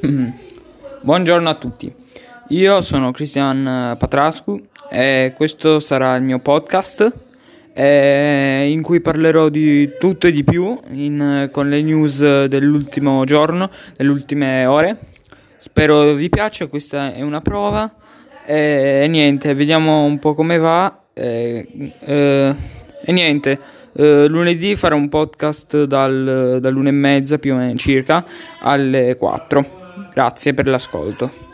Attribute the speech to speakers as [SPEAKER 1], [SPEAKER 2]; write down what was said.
[SPEAKER 1] Buongiorno a tutti, io sono Cristian Patrascu e questo sarà il mio podcast eh, in cui parlerò di tutto e di più in, con le news dell'ultimo giorno, delle ultime ore. Spero vi piaccia, questa è una prova e, e niente, vediamo un po' come va e, e, e niente. Lunedì farò un podcast dal, dall'una e mezza più o meno circa alle 4. Grazie per l'ascolto.